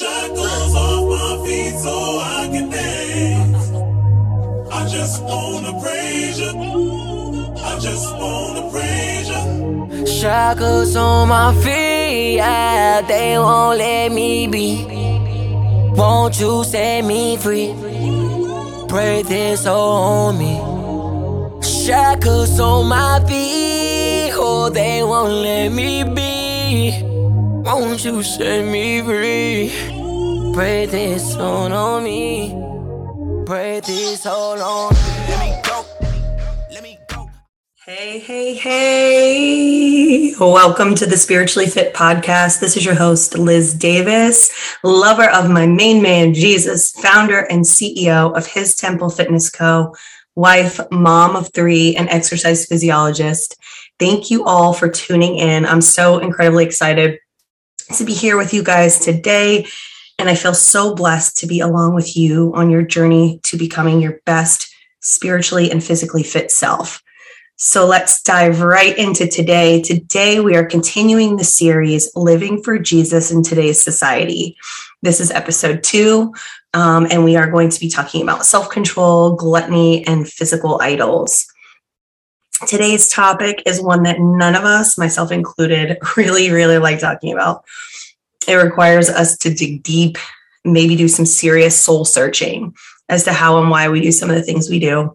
Shackles off my feet so I can dance. I just wanna praise you. I just wanna praise you. Shackles on my feet, yeah, they won't let me be. Won't you set me free? Pray this on me. Shackles on my feet, oh, they won't let me be. Won't you set me free? Pray this on on me. Pray this all on me. Let me go. Let me go. Hey, hey, hey. Welcome to the Spiritually Fit Podcast. This is your host, Liz Davis, lover of my main man, Jesus, founder and CEO of His Temple Fitness Co., wife, mom of three, and exercise physiologist. Thank you all for tuning in. I'm so incredibly excited to be here with you guys today. And I feel so blessed to be along with you on your journey to becoming your best spiritually and physically fit self. So let's dive right into today. Today, we are continuing the series Living for Jesus in Today's Society. This is episode two, um, and we are going to be talking about self control, gluttony, and physical idols. Today's topic is one that none of us, myself included, really, really like talking about. It requires us to dig deep, maybe do some serious soul searching as to how and why we do some of the things we do.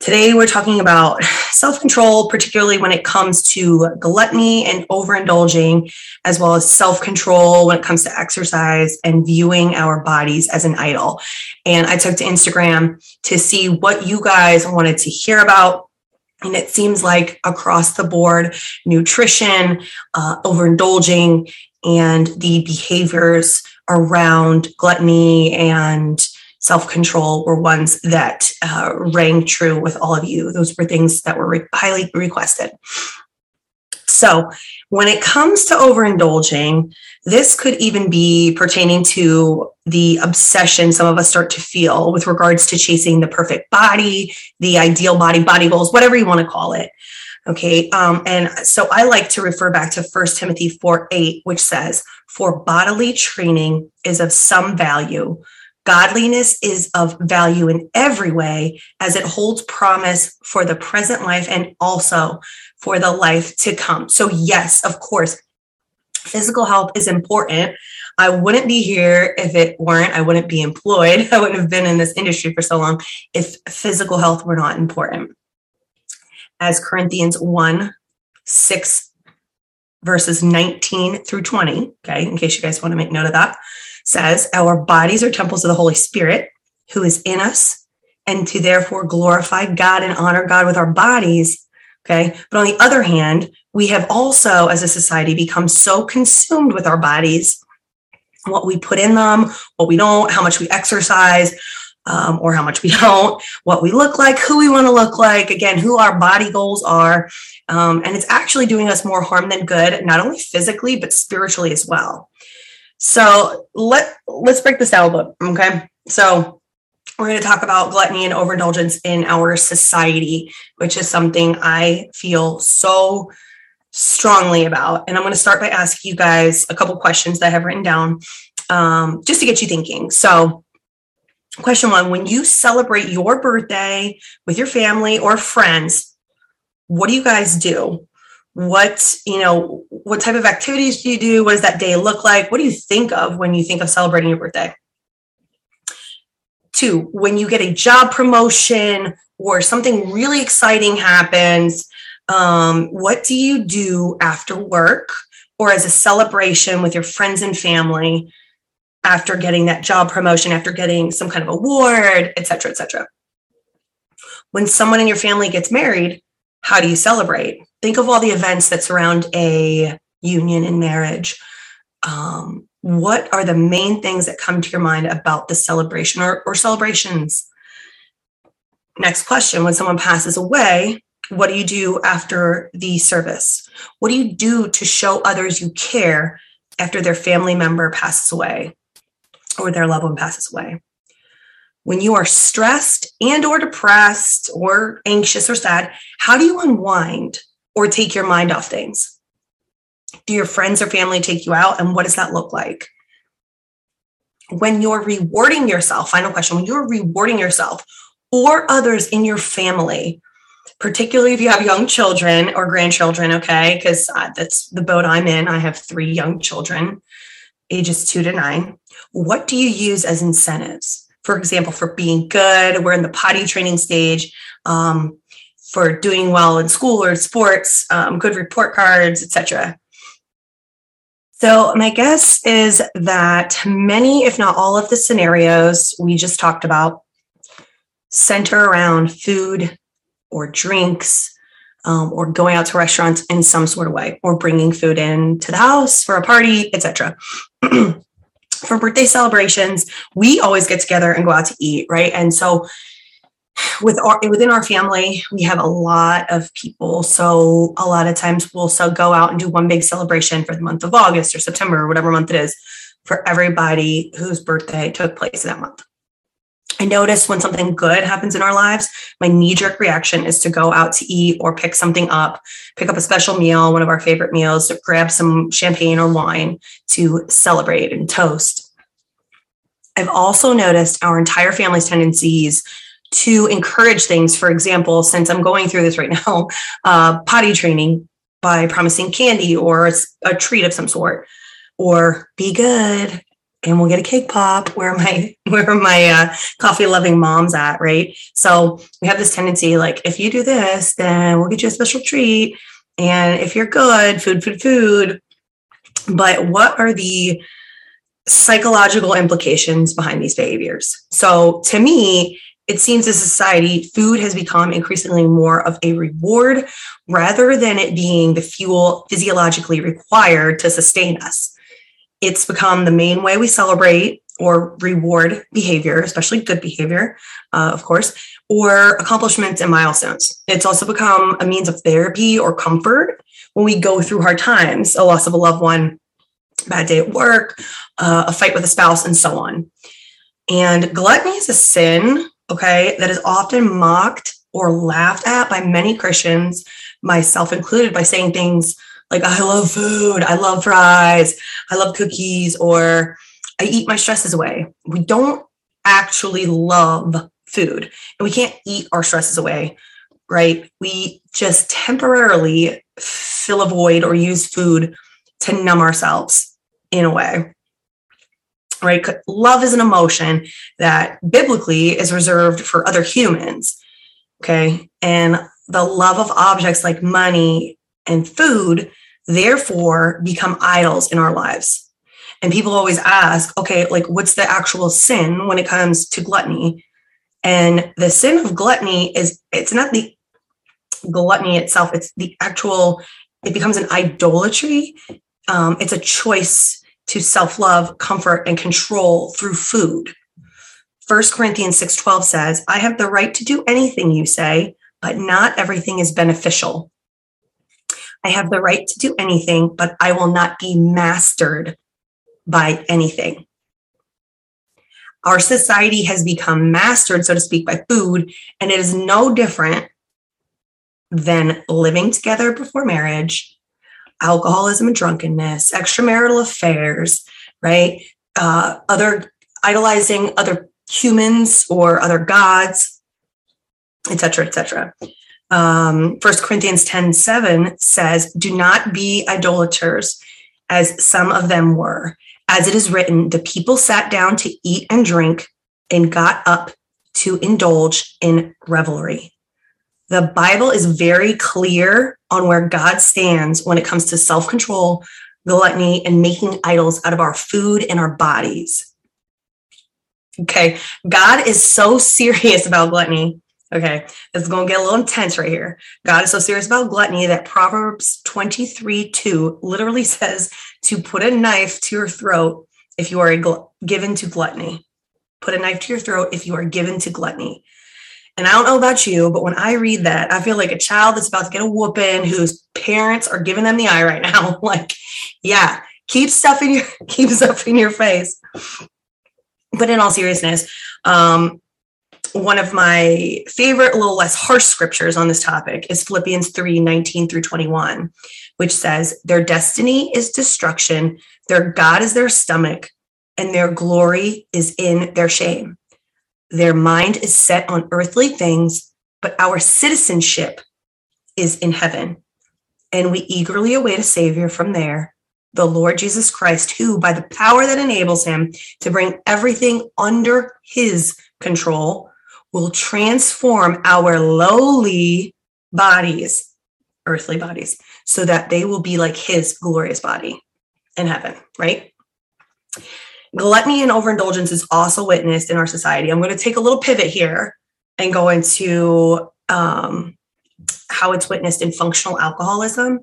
Today, we're talking about self control, particularly when it comes to gluttony and overindulging, as well as self control when it comes to exercise and viewing our bodies as an idol. And I took to Instagram to see what you guys wanted to hear about. And it seems like across the board, nutrition, uh, overindulging, and the behaviors around gluttony and self control were ones that uh, rang true with all of you. Those were things that were re- highly requested. So, when it comes to overindulging, this could even be pertaining to the obsession some of us start to feel with regards to chasing the perfect body, the ideal body, body goals, whatever you want to call it. Okay. Um, and so I like to refer back to 1 Timothy 4 8, which says, For bodily training is of some value. Godliness is of value in every way, as it holds promise for the present life and also for the life to come. So, yes, of course, physical health is important. I wouldn't be here if it weren't. I wouldn't be employed. I wouldn't have been in this industry for so long if physical health were not important as Corinthians 1 6 verses 19 through 20, okay, in case you guys want to make note of that, says, Our bodies are temples of the Holy Spirit who is in us, and to therefore glorify God and honor God with our bodies. Okay. But on the other hand, we have also, as a society, become so consumed with our bodies, what we put in them, what we don't, how much we exercise, um, or how much we don't, what we look like, who we want to look like, again, who our body goals are. Um, and it's actually doing us more harm than good, not only physically, but spiritually as well. So let, let's break this down a bit. Okay. So we're going to talk about gluttony and overindulgence in our society, which is something I feel so strongly about. And I'm going to start by asking you guys a couple questions that I have written down um, just to get you thinking. So, question one when you celebrate your birthday with your family or friends what do you guys do? What you know what type of activities do you do? What does that day look like? What do you think of when you think of celebrating your birthday? Two when you get a job promotion or something really exciting happens um, what do you do after work or as a celebration with your friends and family after getting that job promotion, after getting some kind of award, et cetera, et cetera. When someone in your family gets married, how do you celebrate? Think of all the events that surround a union and marriage. Um, what are the main things that come to your mind about the celebration or, or celebrations? Next question When someone passes away, what do you do after the service? What do you do to show others you care after their family member passes away? Or their loved one passes away. When you are stressed and or depressed or anxious or sad, how do you unwind or take your mind off things? Do your friends or family take you out and what does that look like? when you're rewarding yourself, final question, when you're rewarding yourself or others in your family, particularly if you have young children or grandchildren, okay, because uh, that's the boat I'm in. I have three young children, ages two to nine. What do you use as incentives? For example, for being good, we're in the potty training stage. Um, for doing well in school or sports, um, good report cards, etc. So, my guess is that many, if not all, of the scenarios we just talked about center around food or drinks um, or going out to restaurants in some sort of way or bringing food in to the house for a party, etc. for birthday celebrations, we always get together and go out to eat, right? And so with our within our family we have a lot of people so a lot of times we'll so go out and do one big celebration for the month of august or september or whatever month it is for everybody whose birthday took place that month i notice when something good happens in our lives my knee-jerk reaction is to go out to eat or pick something up pick up a special meal one of our favorite meals grab some champagne or wine to celebrate and toast i've also noticed our entire family's tendencies to encourage things. For example, since I'm going through this right now, uh, potty training by promising candy or a, a treat of some sort, or be good and we'll get a cake pop where my where my uh, coffee loving mom's at right? So we have this tendency like if you do this then we'll get you a special treat. And if you're good food food food. But what are the psychological implications behind these behaviors? So to me it seems as society, food has become increasingly more of a reward rather than it being the fuel physiologically required to sustain us. It's become the main way we celebrate or reward behavior, especially good behavior, uh, of course, or accomplishments and milestones. It's also become a means of therapy or comfort when we go through hard times, a loss of a loved one, bad day at work, uh, a fight with a spouse, and so on. And gluttony is a sin okay, that is often mocked or laughed at by many Christians, myself included, by saying things like, I love food, I love fries, I love cookies, or I eat my stresses away. We don't actually love food and we can't eat our stresses away, right? We just temporarily fill a void or use food to numb ourselves in a way right? Love is an emotion that biblically is reserved for other humans. Okay. And the love of objects like money and food, therefore, become idols in our lives. And people always ask, okay, like, what's the actual sin when it comes to gluttony? And the sin of gluttony is it's not the gluttony itself, it's the actual, it becomes an idolatry. Um, it's a choice to self-love, comfort, and control through food. 1 Corinthians 6:12 says, "I have the right to do anything you say, but not everything is beneficial. I have the right to do anything, but I will not be mastered by anything." Our society has become mastered, so to speak, by food, and it is no different than living together before marriage alcoholism and drunkenness, extramarital affairs, right? Uh, other idolizing other humans or other gods, etc., etc. Um, 1 Corinthians 10 7 says, Do not be idolaters, as some of them were. As it is written, the people sat down to eat and drink and got up to indulge in revelry. The Bible is very clear on where God stands when it comes to self control, gluttony, and making idols out of our food and our bodies. Okay, God is so serious about gluttony. Okay, it's going to get a little intense right here. God is so serious about gluttony that Proverbs 23 2 literally says to put a knife to your throat if you are gl- given to gluttony. Put a knife to your throat if you are given to gluttony. And I don't know about you, but when I read that, I feel like a child that's about to get a whooping whose parents are giving them the eye right now. like, yeah, keep stuff in your keep stuff in your face. But in all seriousness, um, one of my favorite, a little less harsh scriptures on this topic is Philippians 3 19 through 21, which says, Their destiny is destruction, their God is their stomach, and their glory is in their shame. Their mind is set on earthly things, but our citizenship is in heaven. And we eagerly await a Savior from there, the Lord Jesus Christ, who, by the power that enables him to bring everything under his control, will transform our lowly bodies, earthly bodies, so that they will be like his glorious body in heaven, right? Gluttony and overindulgence is also witnessed in our society. I'm going to take a little pivot here and go into um, how it's witnessed in functional alcoholism.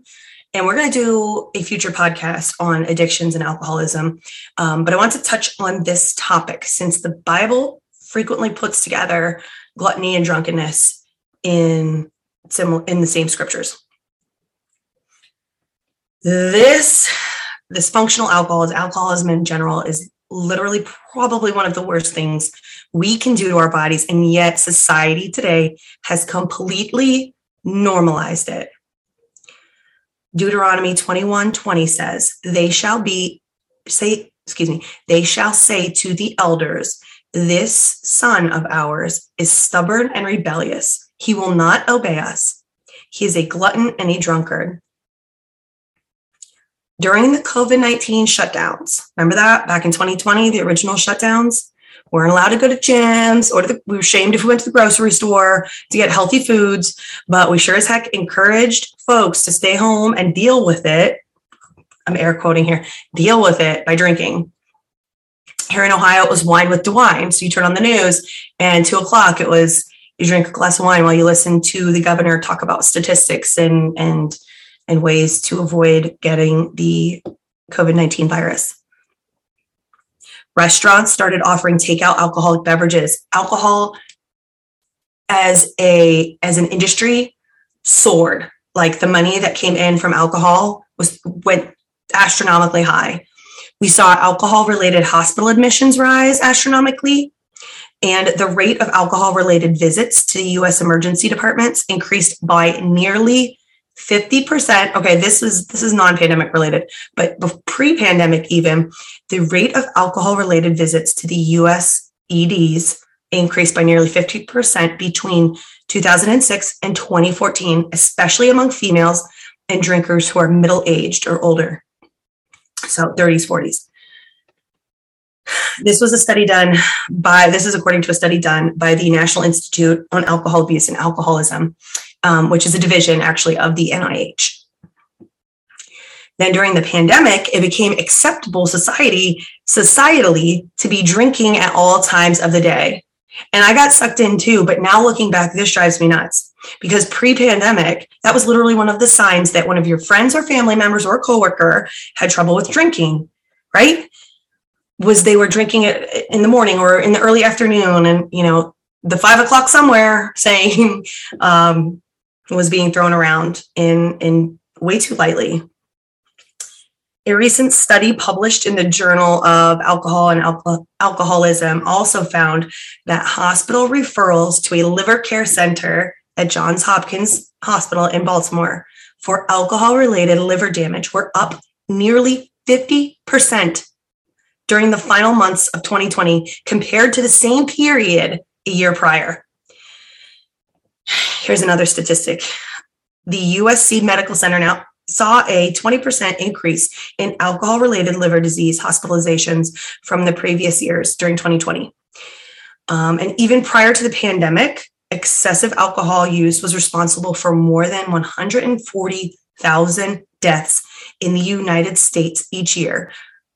And we're going to do a future podcast on addictions and alcoholism. Um, but I want to touch on this topic since the Bible frequently puts together gluttony and drunkenness in similar in the same scriptures. This this functional alcoholism, alcoholism in general, is literally probably one of the worst things we can do to our bodies. And yet, society today has completely normalized it. Deuteronomy 21 20 says, They shall be, say, excuse me, they shall say to the elders, This son of ours is stubborn and rebellious. He will not obey us. He is a glutton and a drunkard during the COVID 19 shutdowns. Remember that back in 2020, the original shutdowns? We weren't allowed to go to gyms or the, we were shamed if we went to the grocery store to get healthy foods, but we sure as heck encouraged folks to stay home and deal with it. I'm air quoting here deal with it by drinking. Here in Ohio, it was wine with DeWine. So you turn on the news, and two o'clock, it was you drink a glass of wine while you listen to the governor talk about statistics and and and ways to avoid getting the COVID 19 virus. Restaurants started offering takeout alcoholic beverages. Alcohol as a as an industry soared. Like the money that came in from alcohol was went astronomically high. We saw alcohol related hospital admissions rise astronomically. And the rate of alcohol related visits to the US emergency departments increased by nearly 50% okay this is this is non-pandemic related but pre-pandemic even the rate of alcohol related visits to the us eds increased by nearly 50% between 2006 and 2014 especially among females and drinkers who are middle aged or older so 30s 40s this was a study done by this is according to a study done by the national institute on alcohol abuse and alcoholism um, which is a division actually of the NIH. Then during the pandemic, it became acceptable society societally to be drinking at all times of the day. And I got sucked in too, but now looking back, this drives me nuts because pre-pandemic, that was literally one of the signs that one of your friends or family members or coworker had trouble with drinking, right? Was they were drinking it in the morning or in the early afternoon, and you know the five o'clock somewhere saying, um, was being thrown around in, in way too lightly. A recent study published in the Journal of Alcohol and Alco- Alcoholism also found that hospital referrals to a liver care center at Johns Hopkins Hospital in Baltimore for alcohol related liver damage were up nearly 50% during the final months of 2020 compared to the same period a year prior. Here's another statistic. The USC Medical Center now saw a 20% increase in alcohol related liver disease hospitalizations from the previous years during 2020. Um, and even prior to the pandemic, excessive alcohol use was responsible for more than 140,000 deaths in the United States each year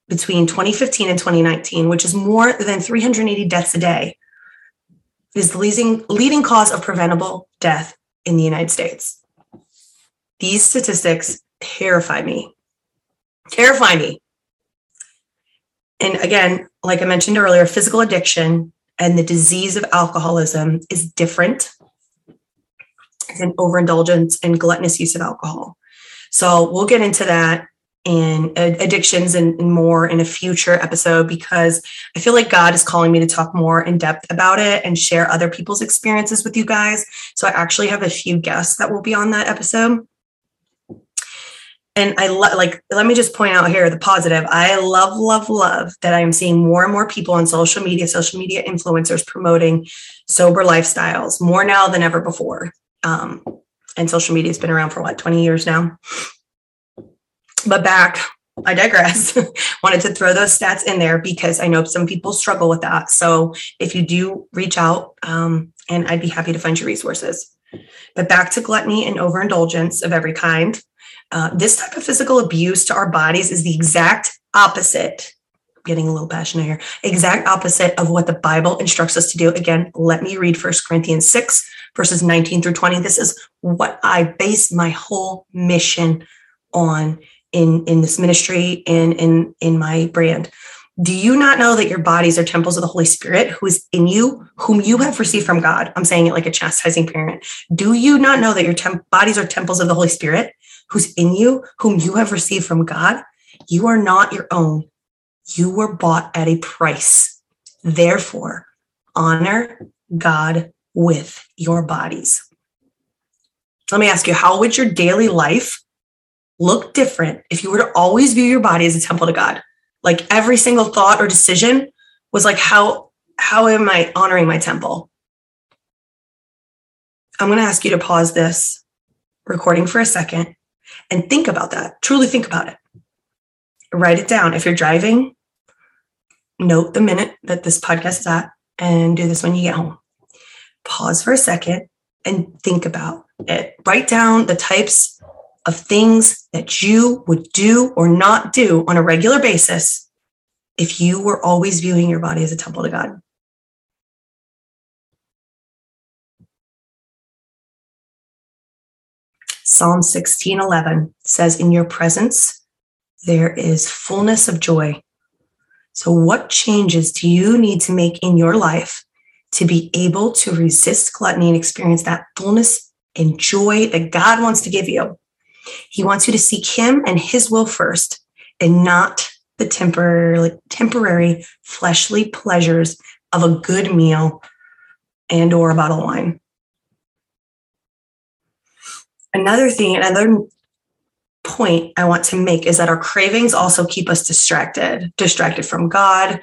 between 2015 and 2019, which is more than 380 deaths a day is the leading, leading cause of preventable death in the United States. These statistics terrify me. Terrify me. And again, like I mentioned earlier, physical addiction and the disease of alcoholism is different than overindulgence and gluttonous use of alcohol. So we'll get into that and addictions and, more in a future episode because I feel like God is calling me to talk more in depth about it and share other people's experiences with you guys. So I actually have a few guests that will be on that episode. And I love, like, let me just point out here the positive. I love, love, love that I'm seeing more and more people on social media, social media influencers promoting sober lifestyles more now than ever before. Um, and social media has been around for what, 20 years now? But back, I digress. Wanted to throw those stats in there because I know some people struggle with that. So if you do reach out, um, and I'd be happy to find you resources. But back to gluttony and overindulgence of every kind. Uh, this type of physical abuse to our bodies is the exact opposite. Getting a little passionate here. Exact opposite of what the Bible instructs us to do. Again, let me read 1 Corinthians 6, verses 19 through 20. This is what I base my whole mission on in, in this ministry and in, in my brand. Do you not know that your bodies are temples of the Holy Spirit who is in you, whom you have received from God? I'm saying it like a chastising parent. Do you not know that your temp- bodies are temples of the Holy Spirit who's in you, whom you have received from God? You are not your own. You were bought at a price. Therefore, honor God with your bodies. Let me ask you, how would your daily life look different if you were to always view your body as a temple to God? like every single thought or decision was like how how am i honoring my temple i'm going to ask you to pause this recording for a second and think about that. Truly think about it. Write it down. If you're driving note the minute that this podcast is at and do this when you get home. Pause for a second and think about it. Write down the types of things that you would do or not do on a regular basis if you were always viewing your body as a temple to God. Psalm 16:11 says in your presence there is fullness of joy. So what changes do you need to make in your life to be able to resist gluttony and experience that fullness and joy that God wants to give you? He wants you to seek him and his will first and not the temporary, temporary fleshly pleasures of a good meal and or a bottle of wine. Another thing, another point I want to make is that our cravings also keep us distracted, distracted from God,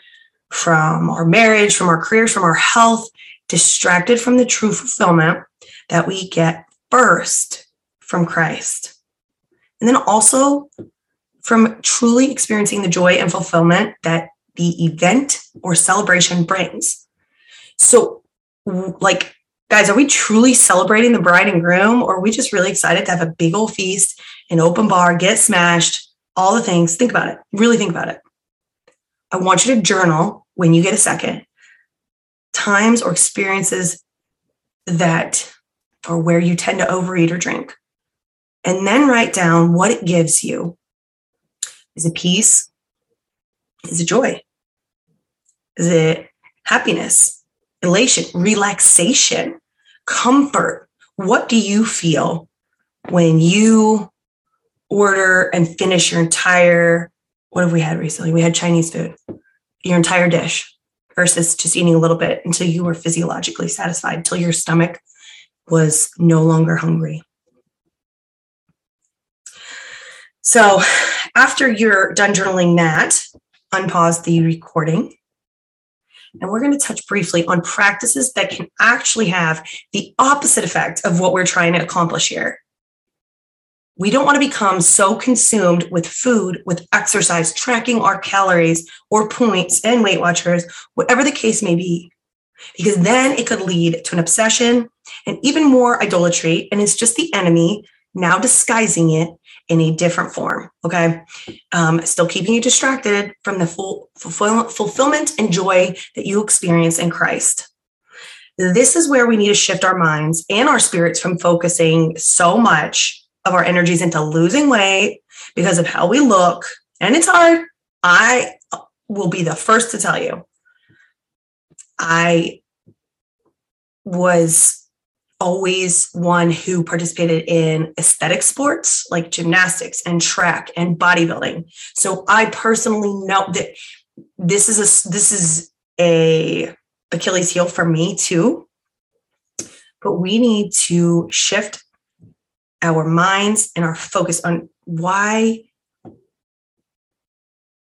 from our marriage, from our careers, from our health, distracted from the true fulfillment that we get first from Christ. And then also from truly experiencing the joy and fulfillment that the event or celebration brings. So, like, guys, are we truly celebrating the bride and groom, or are we just really excited to have a big old feast, an open bar, get smashed, all the things? Think about it. Really think about it. I want you to journal when you get a second times or experiences that or where you tend to overeat or drink and then write down what it gives you. Is it peace? Is it joy? Is it happiness, elation, relaxation, comfort? What do you feel when you order and finish your entire, what have we had recently? We had Chinese food, your entire dish versus just eating a little bit until you were physiologically satisfied, until your stomach was no longer hungry. So after you're done journaling that, unpause the recording. And we're going to touch briefly on practices that can actually have the opposite effect of what we're trying to accomplish here. We don't want to become so consumed with food, with exercise, tracking our calories or points and Weight Watchers, whatever the case may be, because then it could lead to an obsession and even more idolatry. And it's just the enemy now disguising it in a different form. Okay. Um, still keeping you distracted from the full fulfill, fulfillment and joy that you experience in Christ. This is where we need to shift our minds and our spirits from focusing so much of our energies into losing weight because of how we look. And it's hard. I will be the first to tell you. I was always one who participated in aesthetic sports like gymnastics and track and bodybuilding. So I personally know that this is a this is a Achilles heel for me too. But we need to shift our minds and our focus on why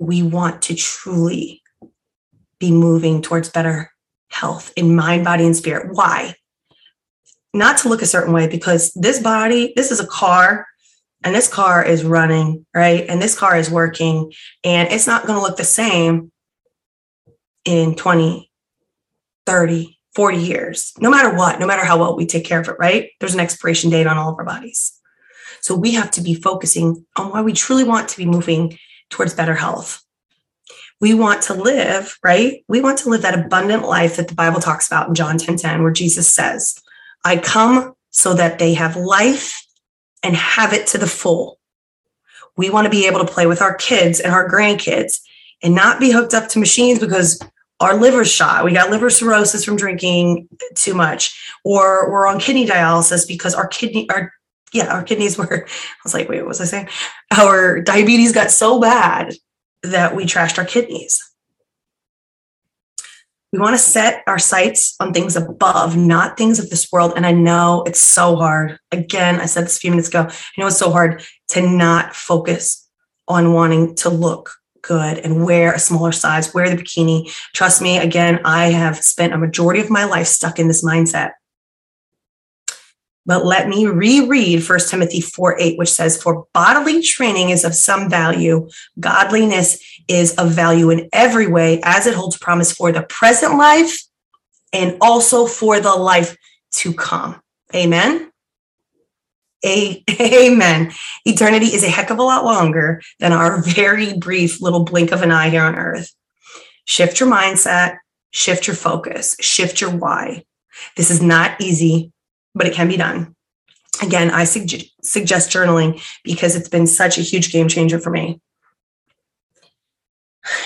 we want to truly be moving towards better health in mind, body, and spirit. Why? Not to look a certain way, because this body, this is a car, and this car is running, right? And this car is working, and it's not going to look the same in 20, 30, 40 years, no matter what, no matter how well we take care of it, right? There's an expiration date on all of our bodies. So we have to be focusing on why we truly want to be moving towards better health. We want to live, right? We want to live that abundant life that the Bible talks about in John 10 10, where Jesus says, I come so that they have life and have it to the full. We want to be able to play with our kids and our grandkids and not be hooked up to machines because our liver's shot. We got liver cirrhosis from drinking too much, or we're on kidney dialysis because our kidney, our yeah, our kidneys were. I was like, wait, what was I saying? Our diabetes got so bad that we trashed our kidneys. We want to set our sights on things above, not things of this world. And I know it's so hard. Again, I said this a few minutes ago. I know it's so hard to not focus on wanting to look good and wear a smaller size, wear the bikini. Trust me, again, I have spent a majority of my life stuck in this mindset. But let me reread 1 Timothy 4 8, which says, For bodily training is of some value, godliness is of value in every way, as it holds promise for the present life and also for the life to come. Amen. A- Amen. Eternity is a heck of a lot longer than our very brief little blink of an eye here on earth. Shift your mindset, shift your focus, shift your why. This is not easy, but it can be done. Again, I suggest, suggest journaling because it's been such a huge game changer for me.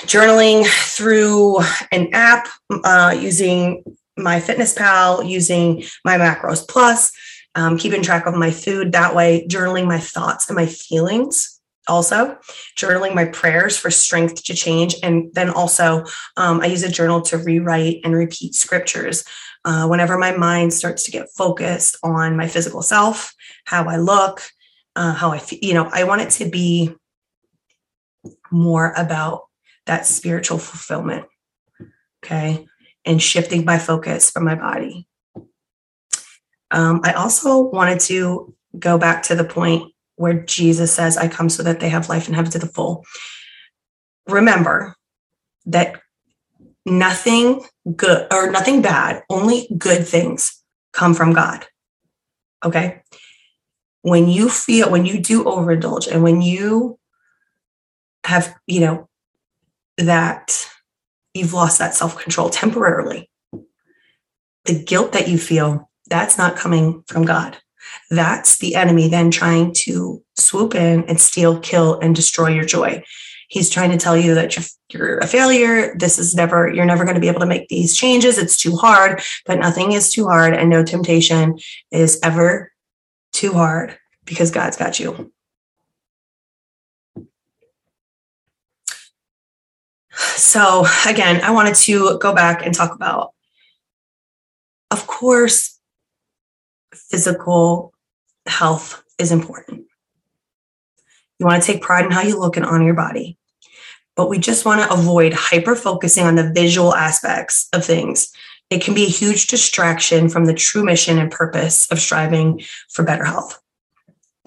Journaling through an app, uh, using MyFitnessPal, using my Macros Plus, um, keeping track of my food that way, journaling my thoughts and my feelings. Also, journaling my prayers for strength to change. And then also, um, I use a journal to rewrite and repeat scriptures. Uh, whenever my mind starts to get focused on my physical self, how I look, uh, how I feel, you know, I want it to be more about that spiritual fulfillment. Okay. And shifting my focus from my body um, I also wanted to go back to the point where Jesus says, I come so that they have life and have it to the full. Remember that nothing good or nothing bad, only good things come from God. Okay. When you feel, when you do overindulge and when you have, you know, that you've lost that self control temporarily, the guilt that you feel that's not coming from God. That's the enemy then trying to swoop in and steal, kill, and destroy your joy. He's trying to tell you that you're, you're a failure. This is never, you're never going to be able to make these changes. It's too hard, but nothing is too hard. And no temptation is ever too hard because God's got you. So, again, I wanted to go back and talk about, of course, physical health is important. You want to take pride in how you look and honor your body. But we just want to avoid hyper focusing on the visual aspects of things. It can be a huge distraction from the true mission and purpose of striving for better health.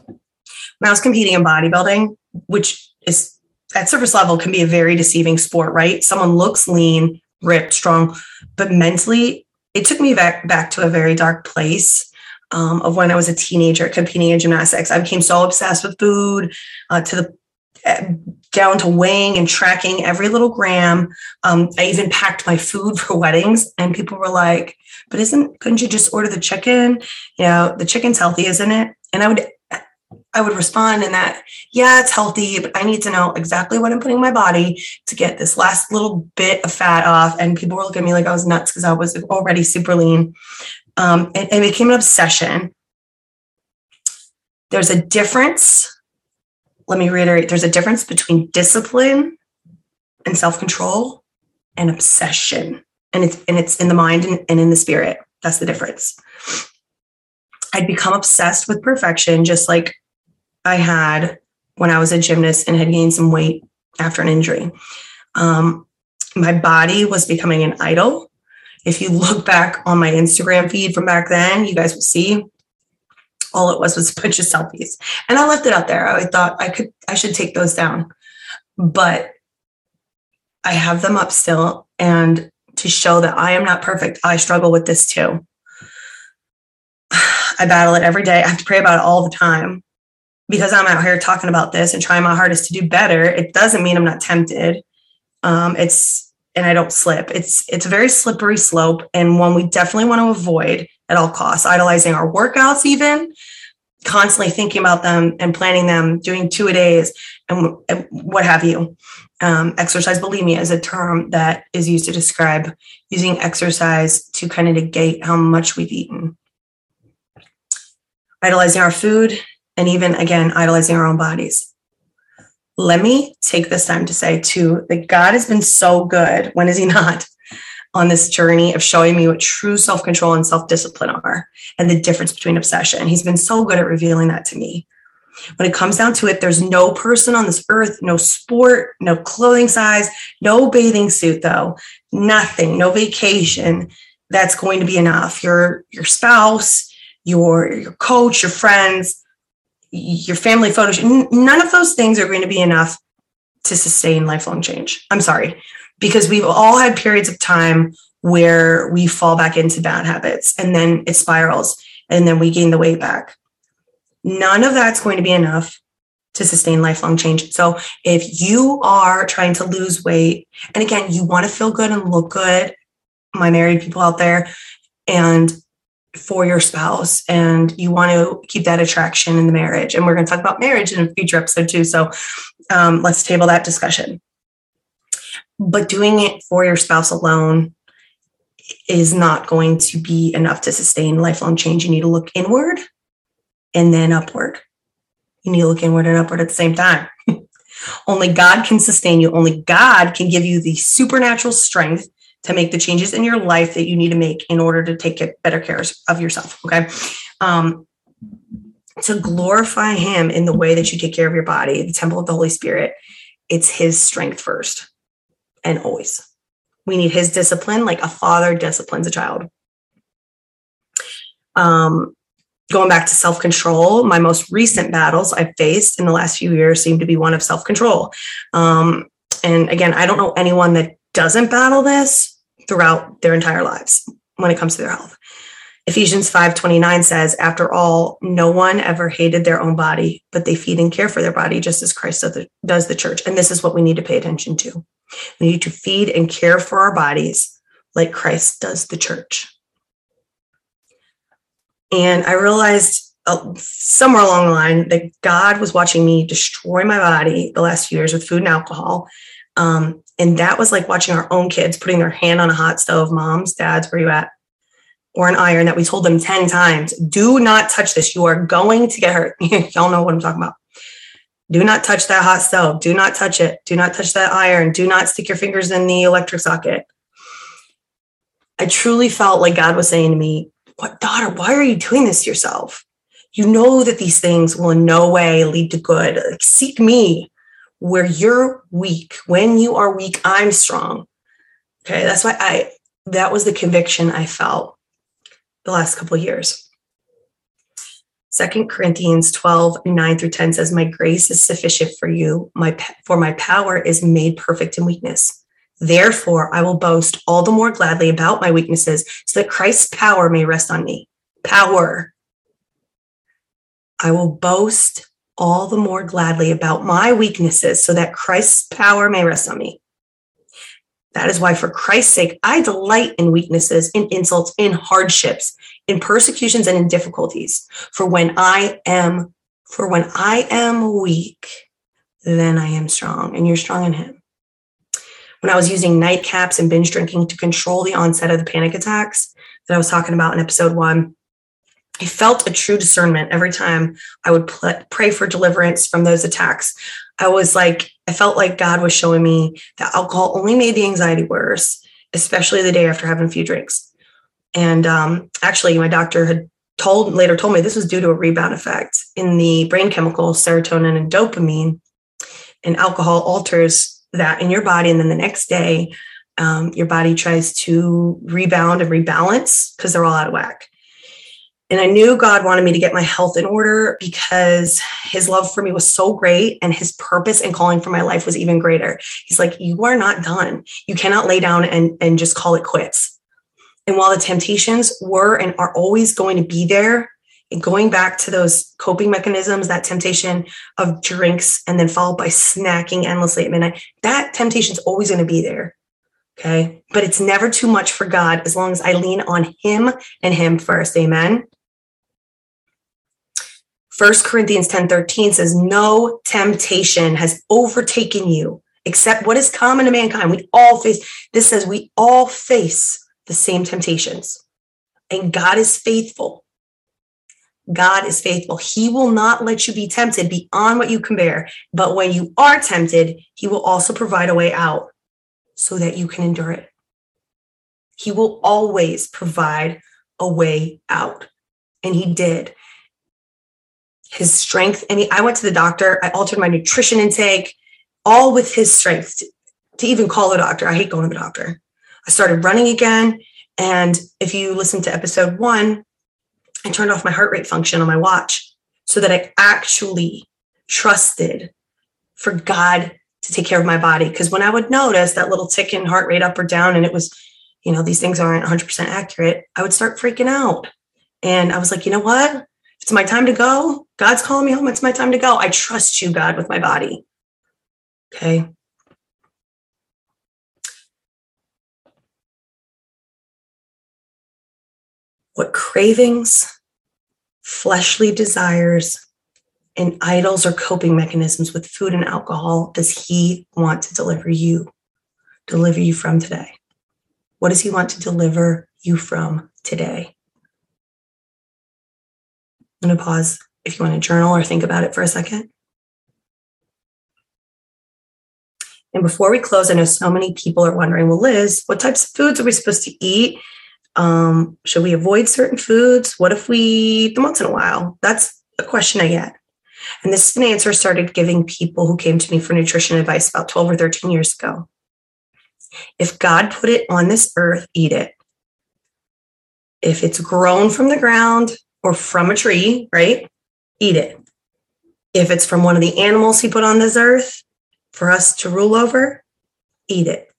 When I was competing in bodybuilding, which is at surface level can be a very deceiving sport, right? Someone looks lean, ripped, strong, but mentally, it took me back back to a very dark place um, of when I was a teenager competing in gymnastics. I became so obsessed with food uh, to the uh, down to weighing and tracking every little gram. Um, I even packed my food for weddings, and people were like, "But isn't couldn't you just order the chicken? You know, the chicken's healthy, isn't it?" And I would I would respond in that, yeah, it's healthy, but I need to know exactly what I'm putting in my body to get this last little bit of fat off. And people were looking at me like I was nuts because I was already super lean um, it, it became an obsession. There's a difference. Let me reiterate there's a difference between discipline and self control and obsession. And it's, and it's in the mind and, and in the spirit. That's the difference. I'd become obsessed with perfection, just like I had when I was a gymnast and had gained some weight after an injury. Um, my body was becoming an idol. If you look back on my Instagram feed from back then, you guys will see all it was was a bunch of selfies. And I left it out there. I thought I could, I should take those down. But I have them up still. And to show that I am not perfect, I struggle with this too. I battle it every day. I have to pray about it all the time because I'm out here talking about this and trying my hardest to do better. It doesn't mean I'm not tempted. Um, it's and I don't slip. It's it's a very slippery slope and one we definitely want to avoid at all costs. Idolizing our workouts, even constantly thinking about them and planning them, doing two a days and, what have you. Um, exercise bulimia is a term that is used to describe using exercise to kind of negate how much we've eaten. Idolizing our food and even again idolizing our own bodies let me take this time to say too that God has been so good. When is he not? On this journey of showing me what true self control and self discipline are and the difference between obsession. He's been so good at revealing that to me. When it comes down to it, there's no person on this earth, no sport, no clothing size, no bathing suit, though, nothing, no vacation that's going to be enough. Your, your spouse, your, your coach, your friends, your family photos, none of those things are going to be enough to sustain lifelong change. I'm sorry, because we've all had periods of time where we fall back into bad habits and then it spirals and then we gain the weight back. None of that's going to be enough to sustain lifelong change. So if you are trying to lose weight, and again, you want to feel good and look good, my married people out there, and for your spouse and you want to keep that attraction in the marriage. And we're going to talk about marriage in a future episode too. So um, let's table that discussion. But doing it for your spouse alone is not going to be enough to sustain lifelong change. You need to look inward and then upward. You need to look inward and upward at the same time. Only God can sustain you. Only God can give you the supernatural strength to make the changes in your life that you need to make in order to take better care of yourself. Okay. Um, to glorify him in the way that you take care of your body, the temple of the Holy Spirit, it's his strength first and always. We need his discipline, like a father disciplines a child. Um, going back to self control, my most recent battles I've faced in the last few years seem to be one of self control. Um, and again, I don't know anyone that doesn't battle this throughout their entire lives when it comes to their health. Ephesians 5:29 says, "After all, no one ever hated their own body, but they feed and care for their body just as Christ does the church." And this is what we need to pay attention to. We need to feed and care for our bodies like Christ does the church. And I realized uh, somewhere along the line that God was watching me destroy my body the last few years with food and alcohol. Um, and that was like watching our own kids putting their hand on a hot stove, moms, dads, where you at? Or an iron that we told them 10 times, do not touch this. You are going to get hurt. Y'all know what I'm talking about. Do not touch that hot stove. Do not touch it. Do not touch that iron. Do not stick your fingers in the electric socket. I truly felt like God was saying to me, What daughter, why are you doing this to yourself? You know that these things will in no way lead to good. Like, seek me where you're weak. When you are weak, I'm strong. Okay, that's why I that was the conviction I felt the last couple years. Second Corinthians 12, 9 through 10 says, My grace is sufficient for you, my for my power is made perfect in weakness. Therefore, I will boast all the more gladly about my weaknesses, so that Christ's power may rest on me. Power. I will boast all the more gladly about my weaknesses so that Christ's power may rest on me. That is why, for Christ's sake, I delight in weaknesses, in insults, in hardships, in persecutions, and in difficulties. For when I am, for when I am weak, then I am strong, and you're strong in Him. When I was using nightcaps and binge drinking to control the onset of the panic attacks that I was talking about in episode one, I felt a true discernment every time I would pl- pray for deliverance from those attacks. I was like, I felt like God was showing me that alcohol only made the anxiety worse, especially the day after having a few drinks. And um, actually, my doctor had told later told me this was due to a rebound effect in the brain chemicals serotonin and dopamine. And alcohol alters that in your body. And then the next day, um, your body tries to rebound and rebalance because they're all out of whack. And I knew God wanted me to get my health in order because his love for me was so great and his purpose and calling for my life was even greater. He's like, You are not done. You cannot lay down and, and just call it quits. And while the temptations were and are always going to be there, and going back to those coping mechanisms, that temptation of drinks and then followed by snacking endlessly at midnight, that temptation is always going to be there. Okay. But it's never too much for God as long as I lean on Him and Him first. Amen. First Corinthians 10 13 says, No temptation has overtaken you except what is common to mankind. We all face, this says we all face the same temptations. And God is faithful. God is faithful. He will not let you be tempted beyond what you can bear. But when you are tempted, He will also provide a way out so that you can endure it. He will always provide a way out. And He did. His strength, and he, I went to the doctor. I altered my nutrition intake, all with His strength to, to even call a doctor. I hate going to the doctor. I started running again. And if you listen to episode one, I turned off my heart rate function on my watch so that I actually trusted for God to take care of my body. Because when I would notice that little tick in heart rate up or down, and it was, you know, these things aren't 100% accurate, I would start freaking out. And I was like, you know what? It's my time to go. God's calling me home. It's my time to go. I trust you, God, with my body. Okay. what cravings, fleshly desires, and idols or coping mechanisms with food and alcohol does he want to deliver you, deliver you from today? What does he want to deliver you from today? I'm going to pause if you want to journal or think about it for a second. And before we close, I know so many people are wondering, well, Liz, what types of foods are we supposed to eat? Um, should we avoid certain foods? What if we eat them once in a while? That's a question I get. And this is an answer started giving people who came to me for nutrition advice about 12 or 13 years ago. If God put it on this earth, eat it. If it's grown from the ground or from a tree, right? Eat it. If it's from one of the animals he put on this earth for us to rule over, eat it.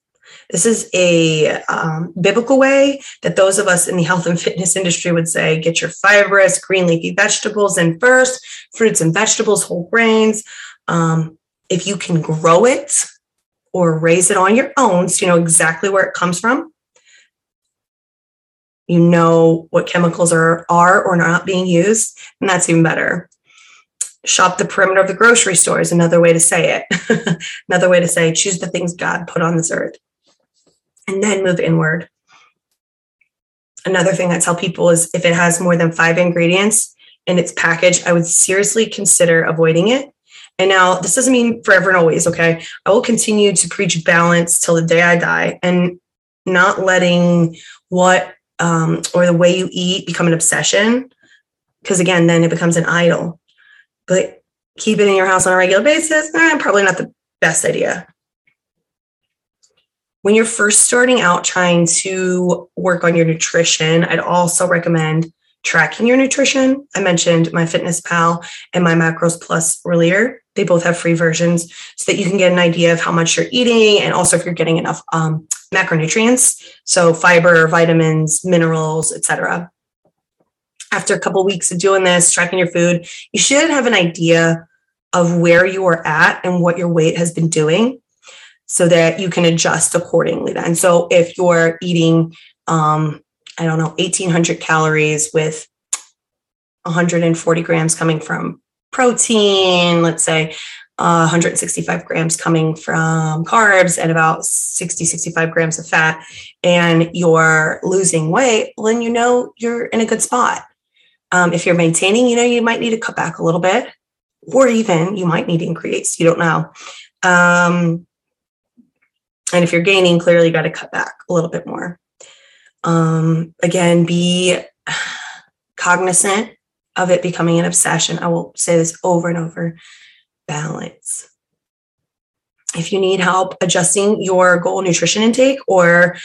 This is a um, biblical way that those of us in the health and fitness industry would say get your fibrous green leafy vegetables in first, fruits and vegetables, whole grains. Um, if you can grow it or raise it on your own, so you know exactly where it comes from, you know what chemicals are, are or not being used, and that's even better shop the perimeter of the grocery store is another way to say it. another way to say choose the things God put on this earth and then move inward. Another thing I tell people is if it has more than five ingredients in its package, I would seriously consider avoiding it. And now this doesn't mean forever and always, okay? I will continue to preach balance till the day I die and not letting what um, or the way you eat become an obsession. Because again, then it becomes an idol. But keep it in your house on a regular basis, eh, probably not the best idea when you're first starting out trying to work on your nutrition, I'd also recommend tracking your nutrition. I mentioned my fitness pal and my Macros Plus earlier. They both have free versions so that you can get an idea of how much you're eating and also if you're getting enough um, macronutrients, so fiber, vitamins, minerals, etc. After a couple of weeks of doing this, tracking your food, you should have an idea of where you are at and what your weight has been doing so that you can adjust accordingly then. So if you're eating, um, I don't know, 1800 calories with 140 grams coming from protein, let's say uh, 165 grams coming from carbs and about 60, 65 grams of fat, and you're losing weight, well, then you know you're in a good spot. Um, if you're maintaining, you know, you might need to cut back a little bit, or even you might need to increase. You don't know. Um, and if you're gaining, clearly you got to cut back a little bit more. Um, again, be cognizant of it becoming an obsession. I will say this over and over balance. If you need help adjusting your goal nutrition intake or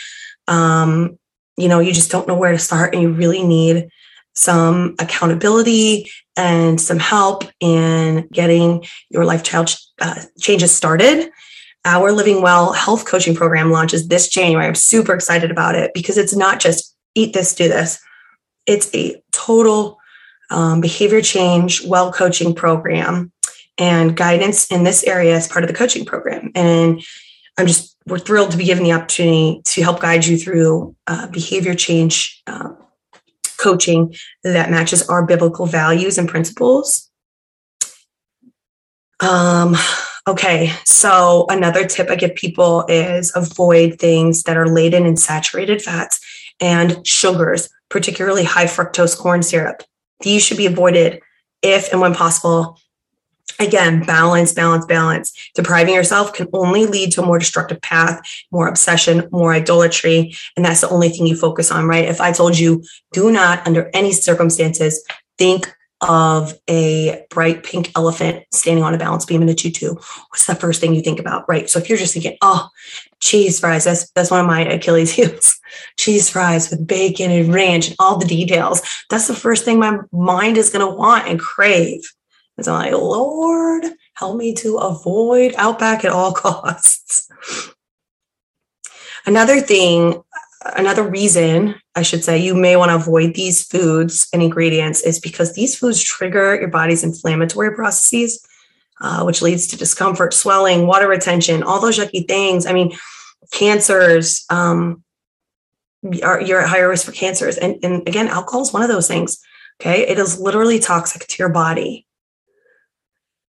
um, you know, you just don't know where to start and you really need some accountability and some help in getting your lifestyle uh, changes started. Our Living Well health coaching program launches this January. I'm super excited about it because it's not just eat this, do this. It's a total um, behavior change well coaching program and guidance in this area as part of the coaching program. And I'm just, we're thrilled to be given the opportunity to help guide you through uh, behavior change uh, coaching that matches our biblical values and principles. Um, okay, so another tip I give people is avoid things that are laden in saturated fats and sugars, particularly high fructose corn syrup. These should be avoided if and when possible. Again, balance, balance, balance. Depriving yourself can only lead to a more destructive path, more obsession, more idolatry. And that's the only thing you focus on, right? If I told you, do not, under any circumstances, think of a bright pink elephant standing on a balance beam in a tutu, what's the first thing you think about, right? So if you're just thinking, oh, cheese fries, that's that's one of my Achilles heels, cheese fries with bacon and ranch and all the details. That's the first thing my mind is going to want and crave. I'm like, Lord, help me to avoid Outback at all costs. Another thing another reason I should say you may want to avoid these foods and ingredients is because these foods trigger your body's inflammatory processes, uh, which leads to discomfort, swelling, water retention, all those yucky things. I mean, cancers. Um, are, you're at higher risk for cancers, and, and again, alcohol is one of those things. Okay, it is literally toxic to your body.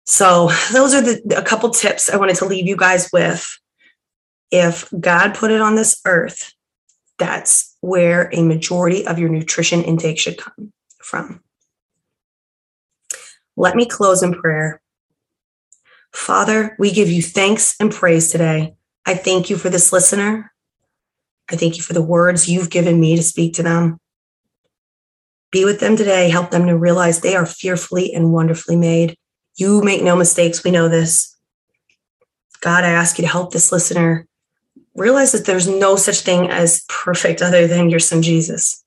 So those are the a couple tips I wanted to leave you guys with. If God put it on this earth that's where a majority of your nutrition intake should come from. Let me close in prayer. Father, we give you thanks and praise today. I thank you for this listener. I thank you for the words you've given me to speak to them. Be with them today. Help them to realize they are fearfully and wonderfully made. You make no mistakes. We know this. God, I ask you to help this listener realize that there's no such thing as perfect other than your son Jesus.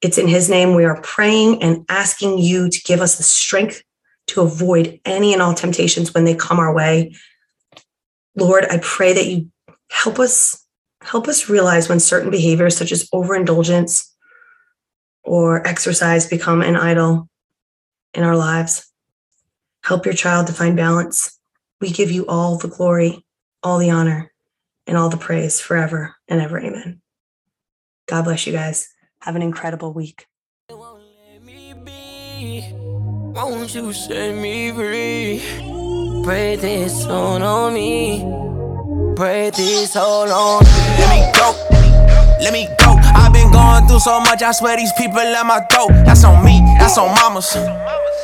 It's in his name we are praying and asking you to give us the strength to avoid any and all temptations when they come our way. Lord, I pray that you help us help us realize when certain behaviors such as overindulgence or exercise become an idol in our lives. Help your child to find balance. We give you all the glory, all the honor and all the praise forever and ever. Amen. God bless you guys. Have an incredible week. Won't you set me free? Pray this on on me. Pray this all on me. Let me go. Let me go. I've been going through so much. I swear these people let my throat. That's on me. That's on mamas.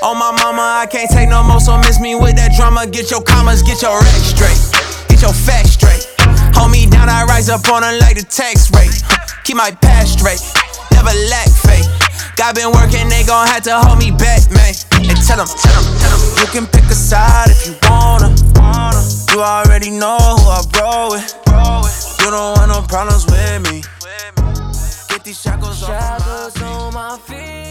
On my mama, I can't take no more. So miss me with that drama. Get your commas, get your rec straight. Get your facts straight. I rise up on her like the tax rate. Keep my past straight, never lack faith. God been working, they gon' have to hold me back, man. And tell them, tell them, tell them. You can pick a side if you wanna. You already know who I roll with. You don't want no problems with me. Get these shackles off my feet.